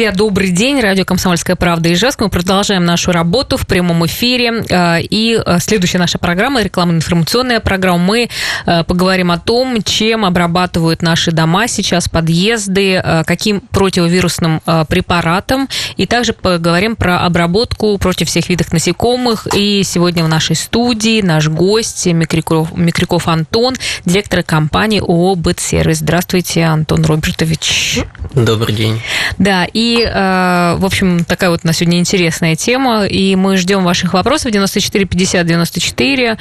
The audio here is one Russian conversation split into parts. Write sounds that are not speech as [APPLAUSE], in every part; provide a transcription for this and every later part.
Друзья, добрый день. Радио «Комсомольская правда» Ижевск. Мы продолжаем нашу работу в прямом эфире. Э, и э, следующая наша программа, рекламно-информационная программа, мы э, поговорим о том, чем обрабатывают наши дома сейчас, подъезды, каким противовирусным препаратом. И также поговорим про обработку против всех видов насекомых. И сегодня в нашей студии наш гость Микриков, Микриков Антон, директор компании ООО «Бытсервис». Здравствуйте, Антон Робертович. Добрый день. Да, и, э, в общем, такая вот на сегодня интересная тема, и мы ждем ваших вопросов 94 50 94,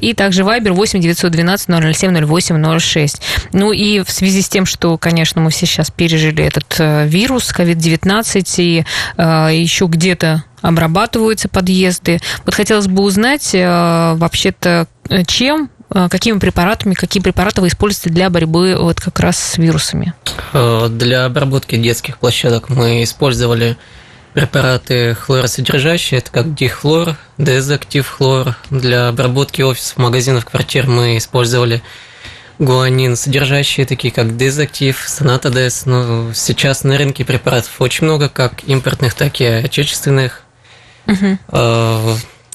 и также Viber 8 912 007 08 06. Ну и в связи с тем, что, конечно, мы все сейчас пережили этот э, вирус COVID-19, и э, еще где-то обрабатываются подъезды. Вот хотелось бы узнать вообще-то, чем какими препаратами, какие препараты вы используете для борьбы вот как раз с вирусами? Э, для обработки детских площадок мы использовали препараты хлоросодержащие, это как дихлор, дезактив хлор. Для обработки офисов, магазинов, квартир мы использовали гуанин, содержащие такие как дезактив, сонатодес. Но сейчас на рынке препаратов очень много, как импортных, так и отечественных. Угу.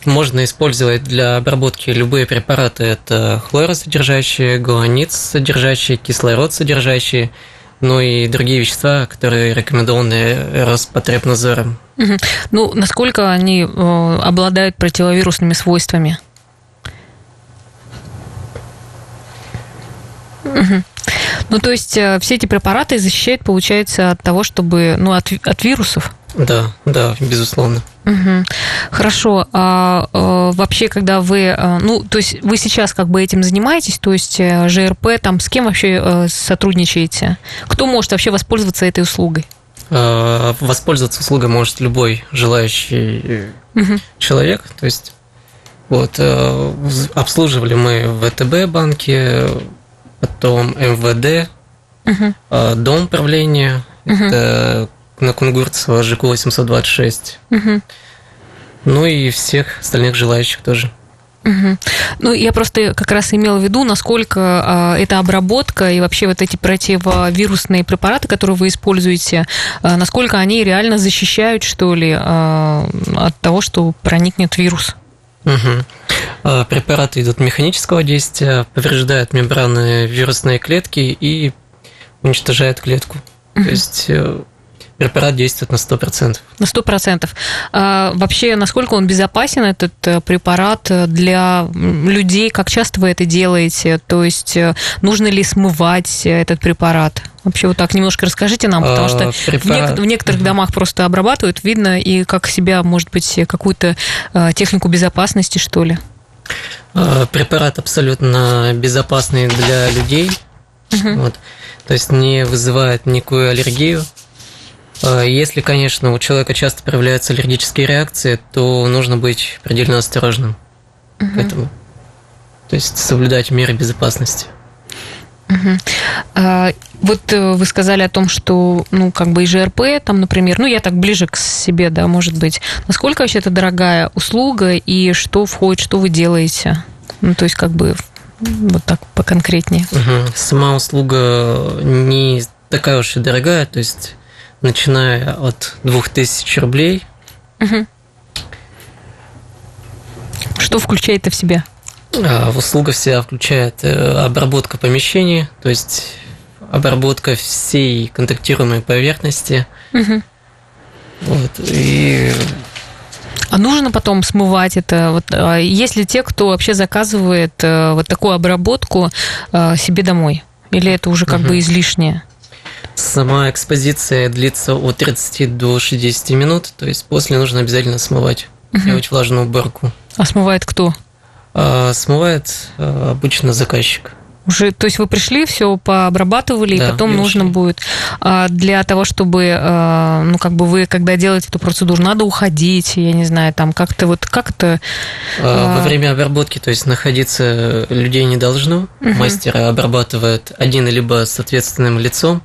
Можно использовать для обработки любые препараты. Это хлоросодержащие, гуанит содержащие, кислород содержащие, ну и другие вещества, которые рекомендованы Роспотребнадзором. Угу. Ну, насколько они э, обладают противовирусными свойствами? Угу. Ну, то есть э, все эти препараты защищают, получается, от того, чтобы, ну, от, от вирусов? Да, да, безусловно. Угу. Хорошо. А, а вообще, когда вы, а, ну, то есть вы сейчас как бы этим занимаетесь, то есть э, ЖРП, там с кем вообще э, сотрудничаете? Кто может вообще воспользоваться этой услугой? Воспользоваться услугой может любой желающий угу. человек. То есть вот обслуживали мы ВТБ банке, потом МВД, угу. дом правления. Угу. Это на Кунгурцева, ЖК 826. Угу. Ну и всех остальных желающих тоже. Угу. Ну, я просто как раз имела в виду, насколько э, эта обработка и вообще вот эти противовирусные препараты, которые вы используете, э, насколько они реально защищают, что ли, э, от того, что проникнет вирус. Угу. Препараты идут механического действия, повреждают мембраны вирусные клетки и уничтожают клетку. Угу. То есть э, препарат действует на 100%. На 100%. А, вообще, насколько он безопасен, этот э, препарат для людей? Как часто вы это делаете? То есть, э, нужно ли смывать этот препарат? Вообще вот так немножко расскажите нам, потому что а, препарат... в, нек- в некоторых угу. домах просто обрабатывают, видно, и как себя, может быть, какую-то э, технику безопасности, что ли? А, препарат абсолютно безопасный для людей, угу. вот, то есть не вызывает никакую аллергию. А, если, конечно, у человека часто проявляются аллергические реакции, то нужно быть предельно осторожным угу. к этому. То есть соблюдать меры безопасности. Угу. А, вот э, вы сказали о том, что, ну, как бы и ЖРП, там, например, ну, я так ближе к себе, да, может быть. Насколько вообще это дорогая услуга и что входит, что вы делаете? Ну, то есть, как бы, вот так поконкретнее. Угу. Сама услуга не такая уж и дорогая, то есть начиная от 2000 рублей. Угу. Что включает это в себя? А, услуга вся включает э, обработка помещений, то есть обработка всей контактируемой поверхности. Угу. Вот, и а нужно потом смывать это? Вот, а есть ли те, кто вообще заказывает э, вот такую обработку э, себе домой? Или это уже как угу. бы излишнее? Сама экспозиция длится от 30 до 60 минут, то есть после нужно обязательно смывать, угу. делать влажную уборку. А смывает кто? А, смывает а, обычно заказчик. Уже, то есть вы пришли, все пообрабатывали, да, и потом и нужно будет а, для того, чтобы, а, ну, как бы вы, когда делаете эту процедуру, надо уходить, я не знаю, там как-то вот как то а, Во время обработки, то есть находиться людей не должно. Угу. Мастер обрабатывает один либо с ответственным лицом,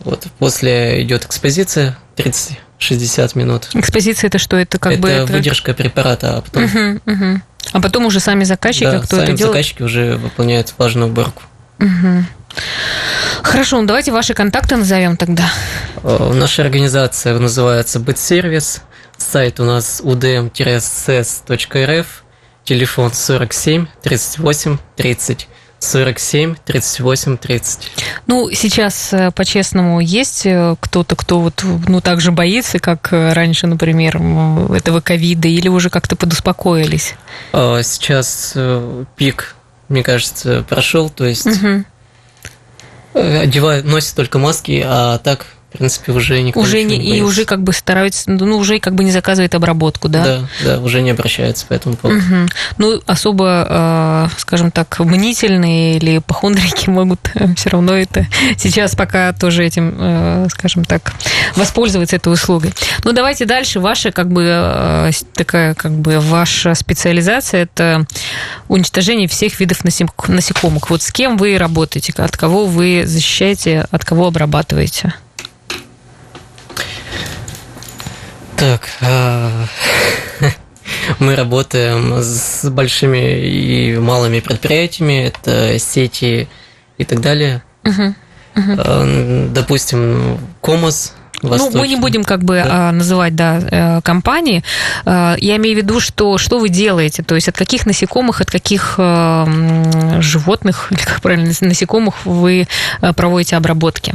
вот, после идет экспозиция 30-60 минут. Экспозиция это что? Это как это бы... Это выдержка препарата, а потом... Угу, угу. А потом уже сами заказчики, да, кто сами это делает? заказчики уже выполняют влажную уборку. Угу. Хорошо, ну давайте ваши контакты назовем тогда. Наша организация называется Бытсервис. Сайт у нас udm-cs.rf. Телефон 47 38 30. 47, 38, 30. Ну, сейчас, э, по-честному, есть э, кто-то, кто вот, ну, так же боится, как э, раньше, например, этого ковида, или уже как-то подуспокоились? А, сейчас пик, мне кажется, прошел, то есть угу. одевают, носят только маски, а так в принципе, уже никто уже не, не И уже как бы стараются, ну, уже как бы не заказывает обработку, да? Да, да, уже не обращаются по этому поводу. Угу. Ну, особо, э, скажем так, мнительные или похондрики [LAUGHS] могут э, все равно это сейчас пока тоже этим, э, скажем так, воспользоваться этой услугой. Ну, давайте дальше. Ваша, как бы, такая, как бы, ваша специализация – это уничтожение всех видов насекомых. Вот с кем вы работаете, от кого вы защищаете, от кого обрабатываете? Так, а, мы работаем с большими и малыми предприятиями, это сети и так далее. Угу. Допустим, Комос, ну, мы не будем как бы да? называть, да, э, компании. Э, я имею в виду, что что вы делаете, то есть от каких насекомых, от каких э, животных, или как правильно, насекомых вы проводите обработки?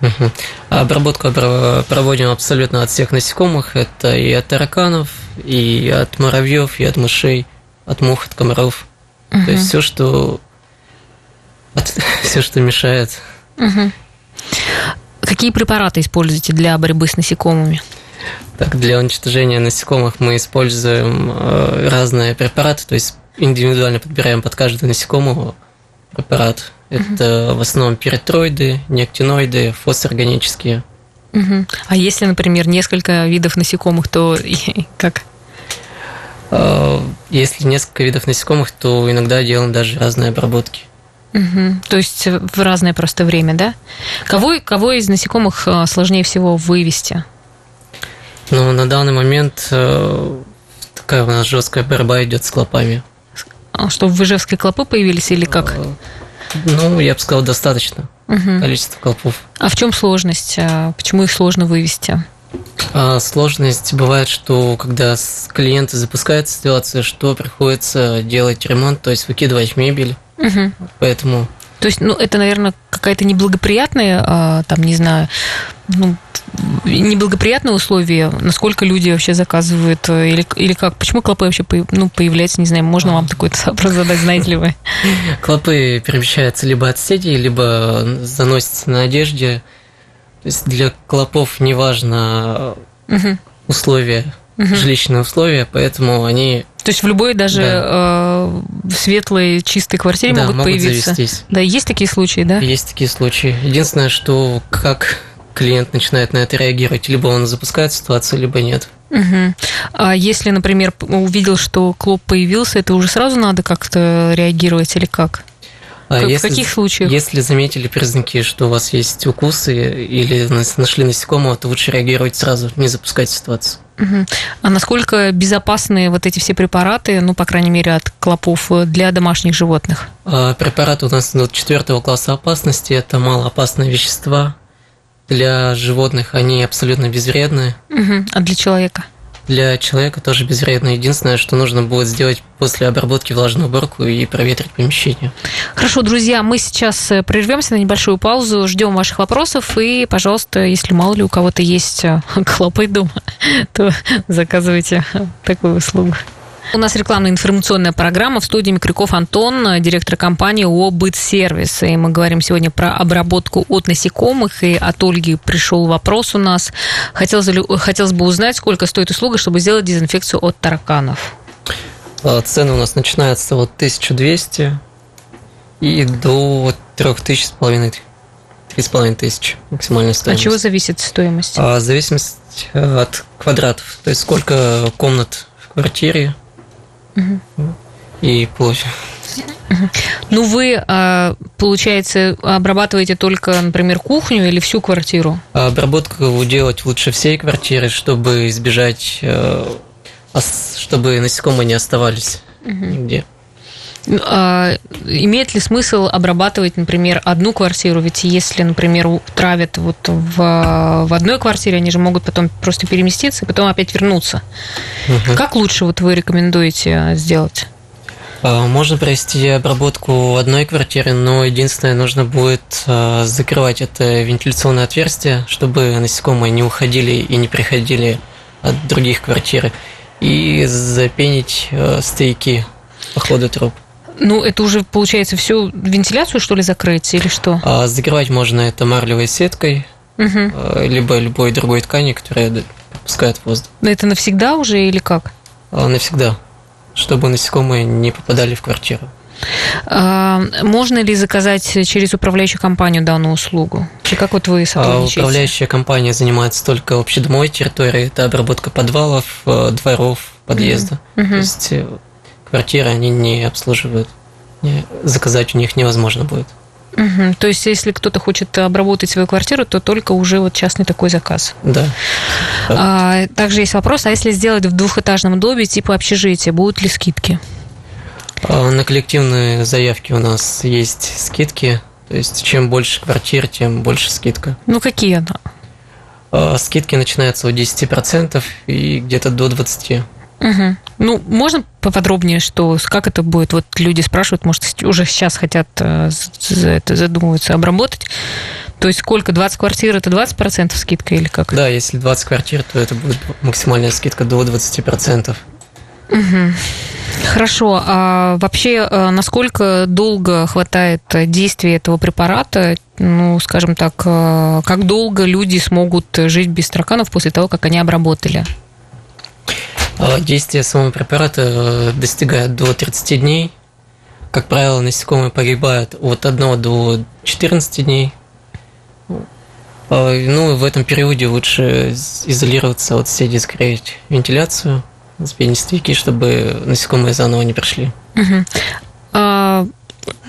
Угу. Обработку проводим абсолютно от всех насекомых. Это и от тараканов, и от муравьев, и от мышей, от мух, от комаров. Угу. То есть все, что от, [LAUGHS] все, что мешает. Угу. Какие препараты используете для борьбы с насекомыми? Так, для уничтожения насекомых мы используем э, разные препараты, то есть индивидуально подбираем под каждого насекомого препарат. Это в основном перитроиды, неоктиноиды, фосфорганические. Угу. А если, например, несколько видов насекомых, то [LAUGHS] как? А, если несколько видов насекомых, то иногда делаем даже разные обработки. Угу. То есть в разное просто время, да? Кого, кого из насекомых а, сложнее всего вывести? Ну, на данный момент э, такая у нас жесткая борьба идет с клопами. А что, в Ижевске клопы появились или как? Ну, я бы сказал, достаточно угу. количество колпов. А в чем сложность? А почему их сложно вывести? А сложность бывает, что когда клиенты запускают ситуацию, что приходится делать ремонт, то есть выкидывать мебель. Угу. Поэтому то есть, ну, это, наверное, какая-то неблагоприятная, а, там, не знаю, ну, неблагоприятные условия, насколько люди вообще заказывают, э, или, или как? Почему клопы вообще ну, появляются, не знаю, можно вам такой вопрос задать, знаете ли вы? Клопы перемещаются либо от сетей, либо заносятся на одежде. То есть для клопов неважно угу. условия, угу. жилищные условия, поэтому они то есть в любой даже да. э, светлой, чистой квартире да, могут, могут появиться. Завестись. Да, есть такие случаи, да? Есть такие случаи. Единственное, что как клиент начинает на это реагировать, либо он запускает ситуацию, либо нет. Угу. А если, например, увидел, что клоп появился, это уже сразу надо как-то реагировать или как? А как, если, в каких случаях? Если заметили признаки, что у вас есть укусы или нашли насекомого, то лучше реагировать сразу, не запускать ситуацию. Угу. А насколько безопасны вот эти все препараты, ну, по крайней мере, от клопов для домашних животных? А, препараты у нас идут четвертого класса опасности. Это малоопасные вещества, для животных они абсолютно безвредны. Угу. А для человека? Для человека тоже безвредно. Единственное, что нужно будет сделать после обработки влажную уборку и проветрить помещение. Хорошо, друзья, мы сейчас э, прервемся на небольшую паузу, ждем ваших вопросов и, пожалуйста, если мало ли у кого-то есть э, [LAUGHS] клопы дома, [LAUGHS] то заказывайте такую услугу. У нас рекламная информационная программа в студии Микрюков Антон, директор компании ООО «Бытсервис». И мы говорим сегодня про обработку от насекомых. И от Ольги пришел вопрос у нас. Хотелось, хотелось бы узнать, сколько стоит услуга, чтобы сделать дезинфекцию от тараканов. А, цены у нас начинаются от 1200 и до 3000 с половиной три с половиной тысячи максимальная стоимость. От чего зависит стоимость? А, зависимость э, от квадратов, то есть сколько комнат в квартире, и площадь. Ну, вы, а, получается, обрабатываете только, например, кухню или всю квартиру? Обработку делать лучше всей квартиры, чтобы избежать, э, чтобы насекомые не оставались угу. нигде. А, имеет ли смысл обрабатывать, например, одну квартиру? Ведь если, например, травят вот в, в одной квартире, они же могут потом просто переместиться и потом опять вернуться. Угу. Как лучше вот вы рекомендуете сделать? А, можно провести обработку одной квартиры, но единственное, нужно будет а, закрывать это вентиляционное отверстие, чтобы насекомые не уходили и не приходили от других квартир, и запенить стейки по ходу труб. Ну, это уже, получается, всю вентиляцию, что ли, закрыть или что? А, закрывать можно это марлевой сеткой, угу. либо любой другой тканью, которая пропускает воздух. Но это навсегда уже или как? Навсегда чтобы насекомые не попадали в квартиру. А, можно ли заказать через управляющую компанию данную услугу? И как вот вы а, сотрудничаете? Управляющая компания занимается только общедомовой территорией, это обработка подвалов, э, дворов, подъезда. Mm-hmm. То есть э, квартиры они не обслуживают, заказать у них невозможно будет. Угу. То есть, если кто-то хочет обработать свою квартиру, то только уже вот частный такой заказ. Да. А, также есть вопрос, а если сделать в двухэтажном доме типа общежития, будут ли скидки? А, на коллективные заявки у нас есть скидки. То есть, чем больше квартир, тем больше скидка. Ну, какие она? А, скидки начинаются от 10% и где-то до 20%. Угу. Ну, можно поподробнее, что как это будет? Вот люди спрашивают, может, уже сейчас хотят э, за это задумываются обработать. То есть сколько? 20 квартир это 20% скидка или как? Да, если 20 квартир, то это будет максимальная скидка до 20%. Угу. Хорошо. А вообще, э, насколько долго хватает действия этого препарата? Ну, скажем так, э, как долго люди смогут жить без тараканов после того, как они обработали? А, действие самого препарата э, достигает до 30 дней. Как правило, насекомые погибают от 1 до 14 дней. А, ну, в этом периоде лучше изолироваться от соседей, скорее вентиляцию, сбить стейки, чтобы насекомые заново не пришли. Угу. А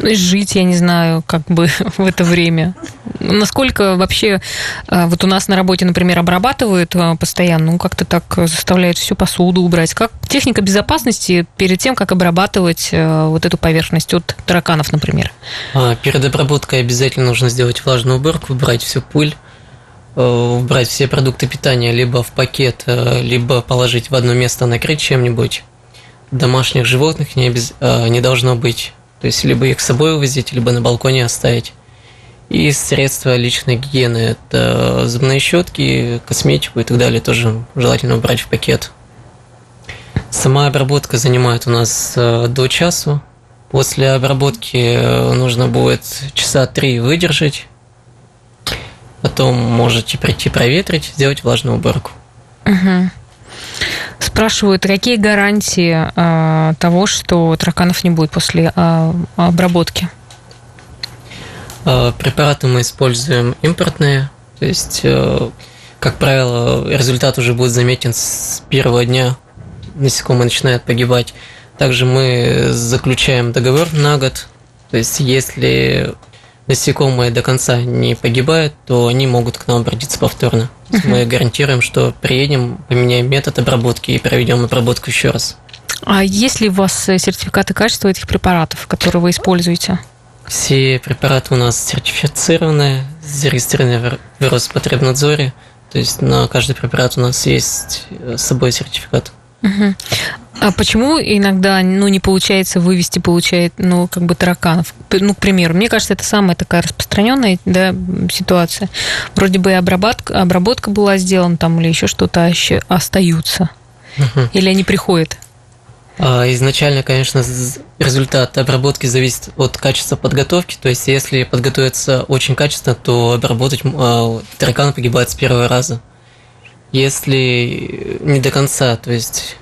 жить, я не знаю, как бы [LAUGHS] в это время. Насколько вообще а, вот у нас на работе, например, обрабатывают а, постоянно, ну как-то так заставляют всю посуду убрать. Как техника безопасности перед тем, как обрабатывать а, вот эту поверхность от тараканов, например? Перед обработкой обязательно нужно сделать влажную уборку, убрать всю пыль, убрать все продукты питания либо в пакет, либо положить в одно место, накрыть чем-нибудь. Домашних животных не, обез... не должно быть то есть либо их с собой увозить, либо на балконе оставить. И средства личной гигиены – это зубные щетки, косметику и так далее тоже желательно убрать в пакет. Сама обработка занимает у нас э, до часу. После обработки э, нужно будет часа три выдержать. Потом можете прийти проветрить, сделать влажную уборку. Угу. Спрашивают, какие гарантии э, того, что тараканов не будет после э, обработки? А, препараты мы используем импортные, то есть, э, как правило, результат уже будет заметен с первого дня, насекомые начинают погибать. Также мы заключаем договор на год, то есть, если насекомые до конца не погибают, то они могут к нам обратиться повторно. Uh-huh. Мы гарантируем, что приедем, поменяем метод обработки и проведем обработку еще раз. А есть ли у вас э, сертификаты качества этих препаратов, которые вы используете? Все препараты у нас сертифицированы, зарегистрированы в Роспотребнадзоре. То есть на каждый препарат у нас есть э, с собой сертификат. Угу. А почему иногда ну, не получается вывести, получает, ну, как бы тараканов? Ну, к примеру, мне кажется, это самая такая распространенная да, ситуация. Вроде бы и обработка, обработка была сделана там или еще что-то, а еще остаются. Угу. Или они приходят? А, изначально, конечно, результат обработки зависит от качества подготовки. То есть, если подготовиться очень качественно, то обработать а, таракан погибает с первого раза. Если не до конца, то есть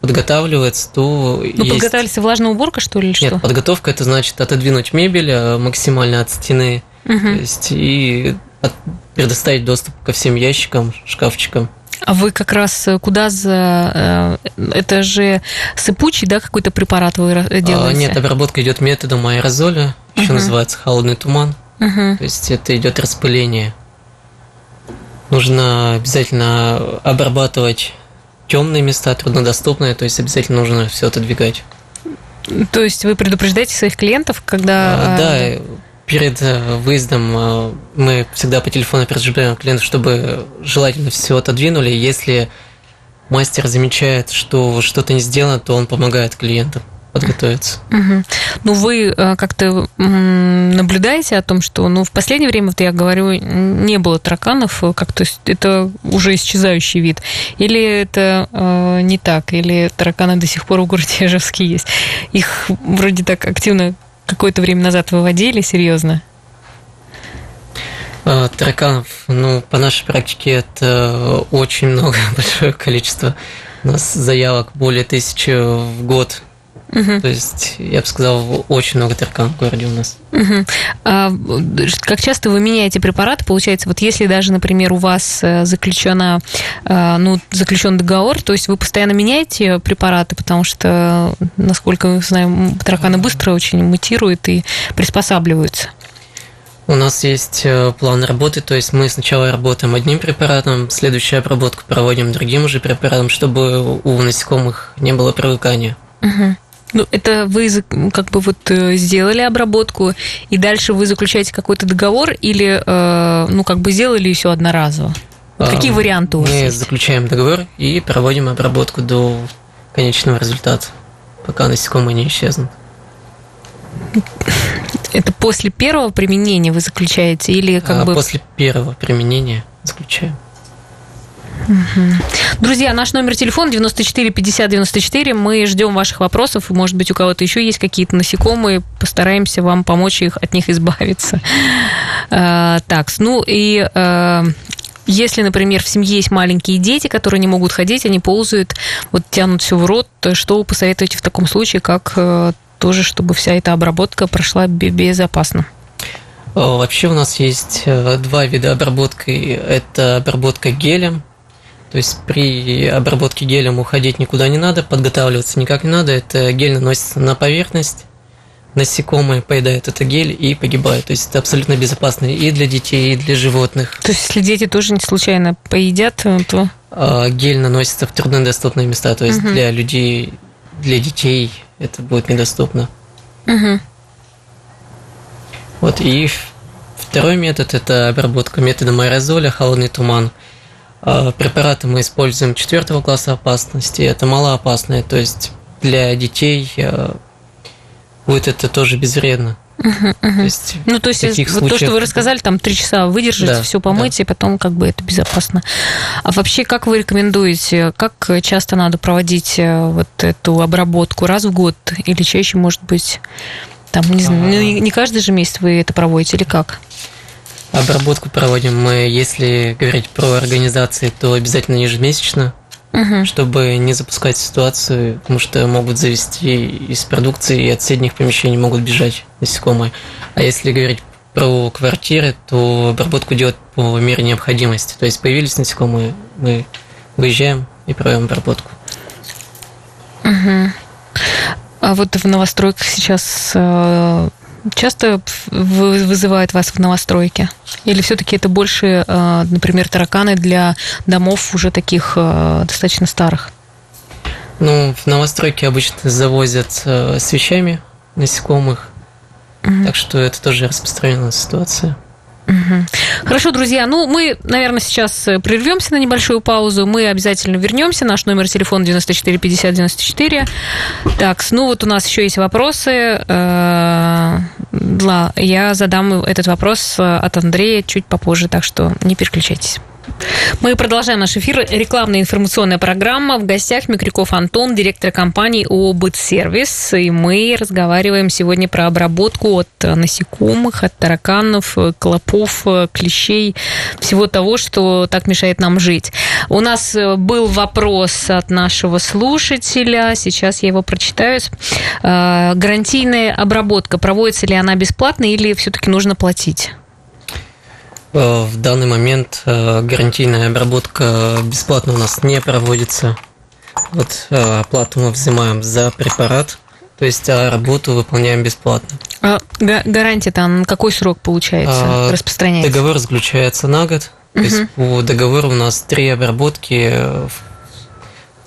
подготавливается, то Ну, есть... подготавливается влажная уборка, что ли, или Нет, что? подготовка – это значит отодвинуть мебель а, максимально от стены, угу. то есть и предоставить доступ ко всем ящикам, шкафчикам. А вы как раз э, куда за... Э, это же сыпучий, да, какой-то препарат вы делаете? А, нет, обработка идет методом аэрозоля, еще угу. называется холодный туман. Угу. То есть это идет распыление. Нужно обязательно обрабатывать темные места, труднодоступные, то есть обязательно нужно все отодвигать. То есть вы предупреждаете своих клиентов, когда... А, да, перед э, выездом э, мы всегда по телефону предупреждаем клиентов, чтобы желательно все отодвинули. Если мастер замечает, что что-то не сделано, то он помогает клиентам подготовиться. Угу. Ну, вы э, как-то наблюдаете о том, что, ну, в последнее время, вот я говорю, не было тараканов, как то это уже исчезающий вид, или это э, не так, или тараканы до сих пор в городе [LAUGHS] Ижевске есть? Их вроде так активно какое-то время назад выводили, серьезно? А, тараканов, ну, по нашей практике это очень много, [LAUGHS] большое количество. У нас заявок более тысячи в год Угу. То есть, я бы сказал, очень много тараканов в городе у нас. Угу. А как часто вы меняете препараты? Получается, вот если даже, например, у вас э, заключена, э, ну, заключен договор, то есть вы постоянно меняете препараты, потому что, насколько мы знаем, тараканы быстро очень мутируют и приспосабливаются. У нас есть э, план работы, то есть мы сначала работаем одним препаратом, следующую обработку проводим другим уже препаратом, чтобы у насекомых не было привыкания. Угу. Ну, это вы как бы вот э, сделали обработку, и дальше вы заключаете какой-то договор или, э, ну, как бы сделали все одноразово? Вот какие а, варианты у вас Мы есть? заключаем договор и проводим обработку до конечного результата, пока насекомые не исчезнут. Это после первого применения вы заключаете или как а бы... После первого применения заключаем. Друзья, наш номер телефона 94 50 94. Мы ждем ваших вопросов. Может быть, у кого-то еще есть какие-то насекомые. Постараемся вам помочь их, от них избавиться. А, так, ну и а, если, например, в семье есть маленькие дети, которые не могут ходить, они ползают, вот тянут все в рот, что вы посоветуете в таком случае, как э, тоже, чтобы вся эта обработка прошла безопасно? Вообще у нас есть э, два вида обработки. Это обработка гелем то есть при обработке гелем уходить никуда не надо, подготавливаться никак не надо. Это гель наносится на поверхность, насекомые поедают это гель и погибают. То есть это абсолютно безопасно и для детей, и для животных. То есть если дети тоже не случайно поедят, то... А, гель наносится в труднодоступные места, то есть угу. для людей, для детей это будет недоступно. Угу. Вот, и второй метод – это обработка методом аэрозоля, холодный туман – препараты мы используем четвертого класса опасности. Это малоопасные, то есть для детей а, будет это тоже безвредно. Uh-huh, uh-huh. То есть, ну, то есть, вот случаях... то, что вы рассказали, там три часа выдержать, да, все помыть, да. и потом как бы это безопасно. А вообще, как вы рекомендуете, как часто надо проводить э, вот эту обработку? Раз в год или чаще, может быть, там, не знаю, ну, не каждый же месяц вы это проводите или как? Обработку проводим мы, если говорить про организации, то обязательно ежемесячно, угу. чтобы не запускать ситуацию, потому что могут завести из продукции и от соседних помещений могут бежать насекомые. А если говорить про квартиры, то обработку делать по мере необходимости. То есть появились насекомые, мы выезжаем и проводим обработку. Угу. А вот в новостройках сейчас э, часто вызывает вас в новостройке? Или все-таки это больше, э, например, тараканы для домов уже таких э, достаточно старых? Ну, в новостройке обычно завозят э, с вещами насекомых, угу. так что это тоже распространенная ситуация. Угу. Хорошо, друзья. Ну, мы, наверное, сейчас э, прервемся на небольшую паузу. Мы обязательно вернемся. Наш номер телефона 94 50 94. Так, ну вот у нас еще есть вопросы. Э, я задам этот вопрос э, от Андрея чуть попозже, так что не переключайтесь. Мы продолжаем наш эфир. Рекламная информационная программа. В гостях Микрюков Антон, директор компании ООО «Бытсервис». И мы разговариваем сегодня про обработку от насекомых, от тараканов, клопов, клещей, всего того, что так мешает нам жить. У нас был вопрос от нашего слушателя. Сейчас я его прочитаю. Э, гарантийная обработка. Проводится ли она бесплатно или все-таки нужно платить? Э, в данный момент э, гарантийная обработка бесплатно у нас не проводится. Вот э, оплату мы взимаем за препарат, то есть а работу выполняем бесплатно. А гарантия там какой срок получается, а, распространяется? Договор заключается на год. Угу. То есть по договору у нас три обработки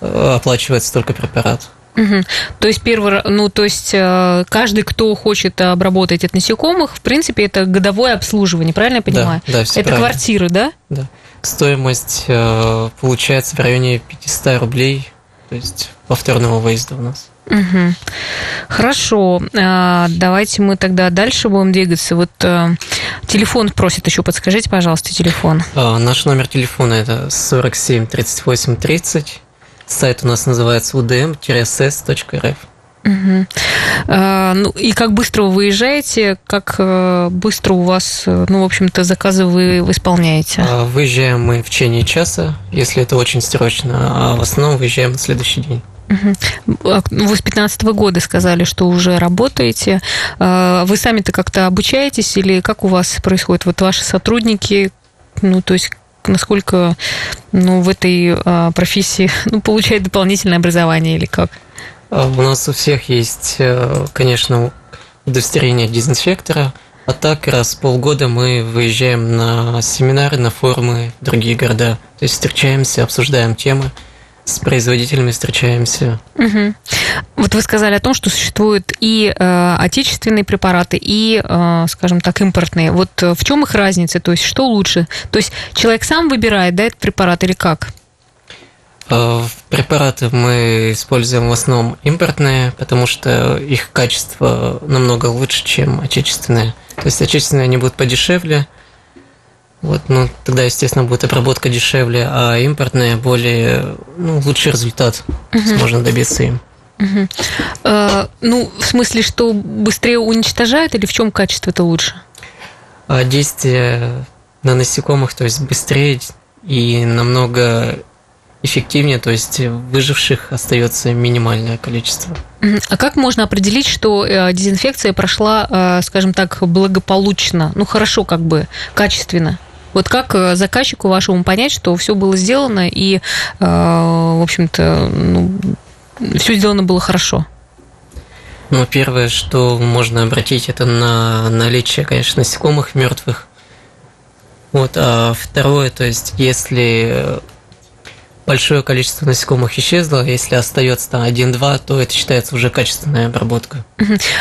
оплачивается только препарат. Угу. То есть первый, ну то есть э, каждый, кто хочет обработать от насекомых, в принципе, это годовое обслуживание, правильно я понимаю? Да, да, все Это правильно. квартиры, да? Да. Стоимость э, получается в районе 500 рублей, то есть повторного выезда у нас. Угу. Хорошо, а, давайте мы тогда дальше будем двигаться. Вот э, телефон просит еще, подскажите, пожалуйста, телефон. А, Наш номер телефона это 47 38 30. Сайт у нас называется udm-ss.rf. Угу. А, ну и как быстро вы выезжаете, как э, быстро у вас, э, ну, в общем-то, заказы вы исполняете? А, Выезжаем мы в течение часа, если это очень срочно, а в основном выезжаем на следующий день. Угу. Вы с 15 года сказали, что уже работаете. А, Вы сами-то как-то обучаетесь или как у вас происходит? Вот ваши сотрудники, ну, то есть насколько ну, в этой а, профессии [LAUGHS] ну, получают дополнительное образование или как? А У нас у всех есть, э, конечно, удостоверение дезинфектора, а так раз в полгода мы выезжаем на семинары, на форумы в другие города. То есть встречаемся, обсуждаем темы, с производителями встречаемся. Угу. Вот вы сказали о том, что существуют и э, отечественные препараты, и, э, скажем так, импортные. Вот э, в чем их разница? То есть что лучше? То есть человек сам выбирает, да, этот препарат или как? А, Препараты мы используем в основном импортные, потому что их качество намного лучше, чем отечественные. То есть отечественные они будут подешевле, вот, ну, тогда, естественно, будет обработка дешевле, а импортные более, ну, лучший результат можно добиться им. Угу. Э, ну, в смысле, что быстрее уничтожают или в чем качество-то лучше? А действие на насекомых, то есть быстрее и намного эффективнее, то есть выживших остается минимальное количество. А как можно определить, что э, дезинфекция прошла, э, скажем так, благополучно? Ну, хорошо, как бы, качественно. Вот как э, заказчику вашему понять, что все было сделано и, э, в общем-то, ну, все сделано было хорошо? Ну, первое, что можно обратить, это на наличие, конечно, насекомых мертвых. Вот, а второе, то есть, если большое количество насекомых исчезло, если остается там один-два, то это считается уже качественная обработка.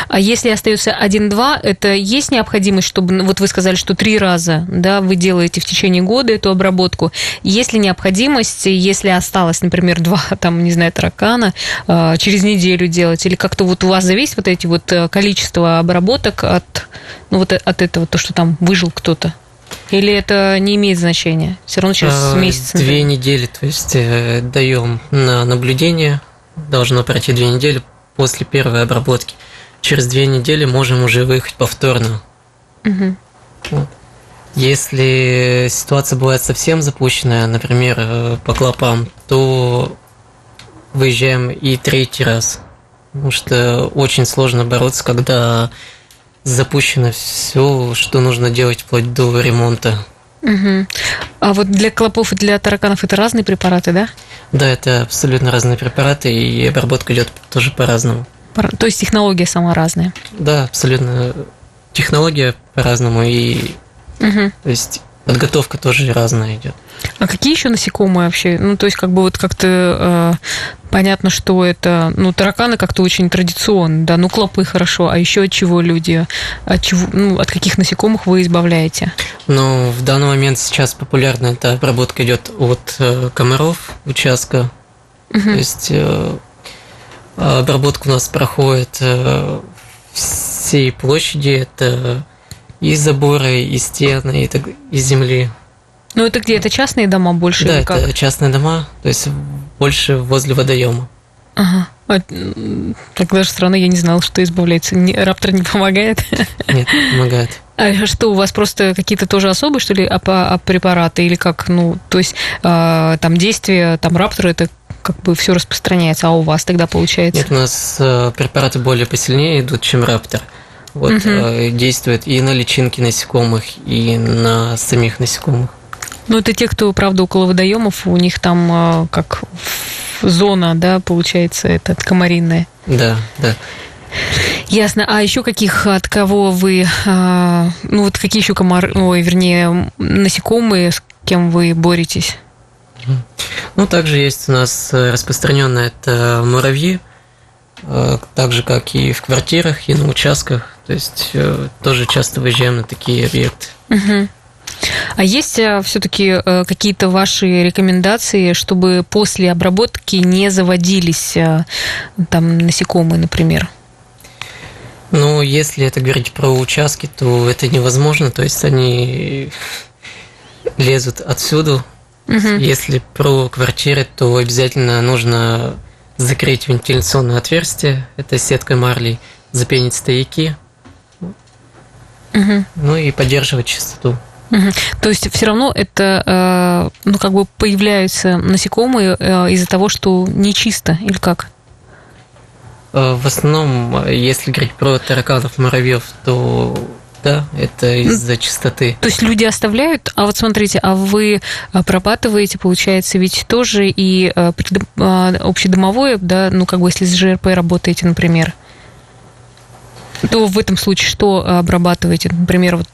А если остается один-два, это есть необходимость, чтобы, ну, вот вы сказали, что три раза, да, вы делаете в течение года эту обработку. Есть ли необходимость, если осталось, например, [LAUGHS] два, там, не знаю, таракана, э, через неделю делать, или как-то вот у вас зависит вот эти вот э, количество обработок от, ну, вот от этого, то, что там выжил кто-то? Или это не имеет значения? Все равно через А, месяц. Две недели, то есть э, даем на наблюдение, должно пройти две недели после первой обработки. Через две недели можем уже выехать повторно. Мгм. Если ситуация бывает совсем запущенная, например, э, по клопам, то выезжаем и третий раз. Потому что очень сложно бороться, когда запущено все, что нужно делать вплоть до ремонта. Мгм. А вот для клопов и для тараканов это разные препараты, да? Да, это абсолютно разные препараты, и обработка идет тоже по-разному. То есть технология сама разная. Да, абсолютно. Технология по-разному, и Мгм. то есть подготовка тоже разная идет. А какие еще насекомые вообще? Ну, то есть, как бы вот как-то э, понятно, что это, ну, тараканы как-то очень традиционно, да, ну, клопы хорошо, а еще от чего люди, от чего, ну, от каких насекомых вы избавляете? Но в данный момент сейчас популярна эта обработка идет от э, комаров участка. То есть э, обработка у нас проходит э, всей площади, это и заборы, и стены, и, так, и земли. Ну, это где? Это частные дома больше да, как? это частные дома, то есть больше возле водоема. Ага. А, так даже странно, я не знала, что избавляется. Не- Раптор не помогает. [LAUGHS] Нет, помогает. А что, у вас просто какие-то тоже особые, что ли, ап- ап- препараты? Или как, ну, то есть э, там действие, там раптора, это как бы все распространяется, а у вас тогда получается? Нет, у нас э, препараты более посильнее идут, чем раптор. Вот э, действует и на личинки насекомых, и на самих насекомых. Ну, это те, кто, правда, около водоемов, у них там э, как зона, да, получается, этот комаринная. Да, да. Ясно. А еще каких, от кого вы, а, ну вот какие еще комары, ой, вернее, насекомые, с кем вы боретесь? Ну, также есть у нас э, распространенное это муравьи. так же, как и в квартирах, и на участках. То есть тоже часто выезжаем на такие объекты. Угу. А есть все-таки какие-то ваши рекомендации, чтобы после обработки не заводились там насекомые, например? Ну, если это говорить про участки, то это невозможно. То есть они лезут отсюда. Угу. Если про квартиры, то обязательно нужно закрыть вентиляционное отверстие, это сеткой марлей, запенить стояки, угу. ну и поддерживать чистоту. Угу. То есть все равно это, э, ну как бы появляются насекомые э, из-за того, что нечисто или как? Э, в основном, если говорить про тараканов, муравьев, то да, это из-за чистоты. То есть люди оставляют, а вот смотрите, а вы прорабатываете, получается, ведь тоже и общедомовое, да, ну как бы если с ЖРП работаете, например, то в этом случае что обрабатываете? Например, вот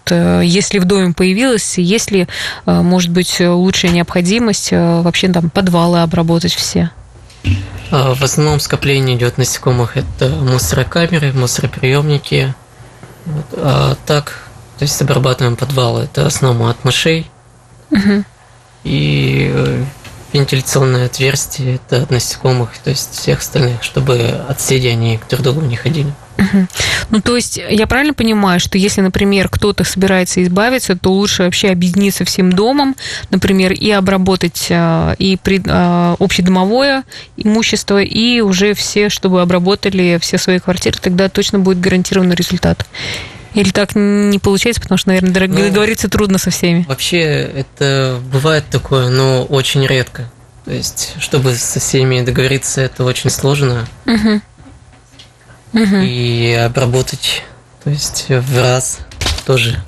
если в доме появилось, если, может быть, лучшая необходимость вообще там подвалы обработать все? В основном скопление идет насекомых это мусорокамеры, мусороприемники. Вот. А так, то есть обрабатываем подвалы, это в основном от мышей. Угу. И э, вентиляционное отверстие это от насекомых, то есть всех остальных, чтобы от соседей они к друг другу не ходили. Ну, то есть, я правильно понимаю, что если, например, кто-то собирается избавиться, то лучше вообще объединиться всем домом, например, и обработать э, и при, э, общедомовое имущество, и уже все, чтобы обработали все свои квартиры, тогда точно будет гарантированный результат. Или так не получается, потому что, наверное, ну, договориться трудно со всеми? Вообще, это бывает такое, но очень редко. То есть, чтобы со всеми договориться, это очень сложно. Угу угу. и обработать, то есть в раз тоже.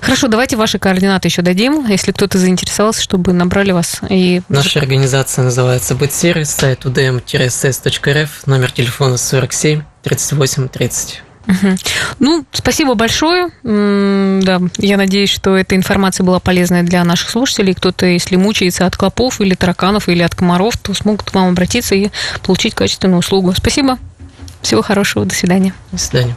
Хорошо, давайте ваши координаты еще дадим, если кто-то заинтересовался, чтобы набрали вас. И... Наша организация называется Бытсервис, сайт udm-ss.rf, номер телефона 47 38 30. Угу. Ну, спасибо большое. Да, я надеюсь, что эта информация была полезная для наших слушателей. Кто-то, если мучается от клопов или тараканов или от комаров, то смогут к вам обратиться и получить качественную услугу. Спасибо. Всего хорошего. До свидания. До свидания.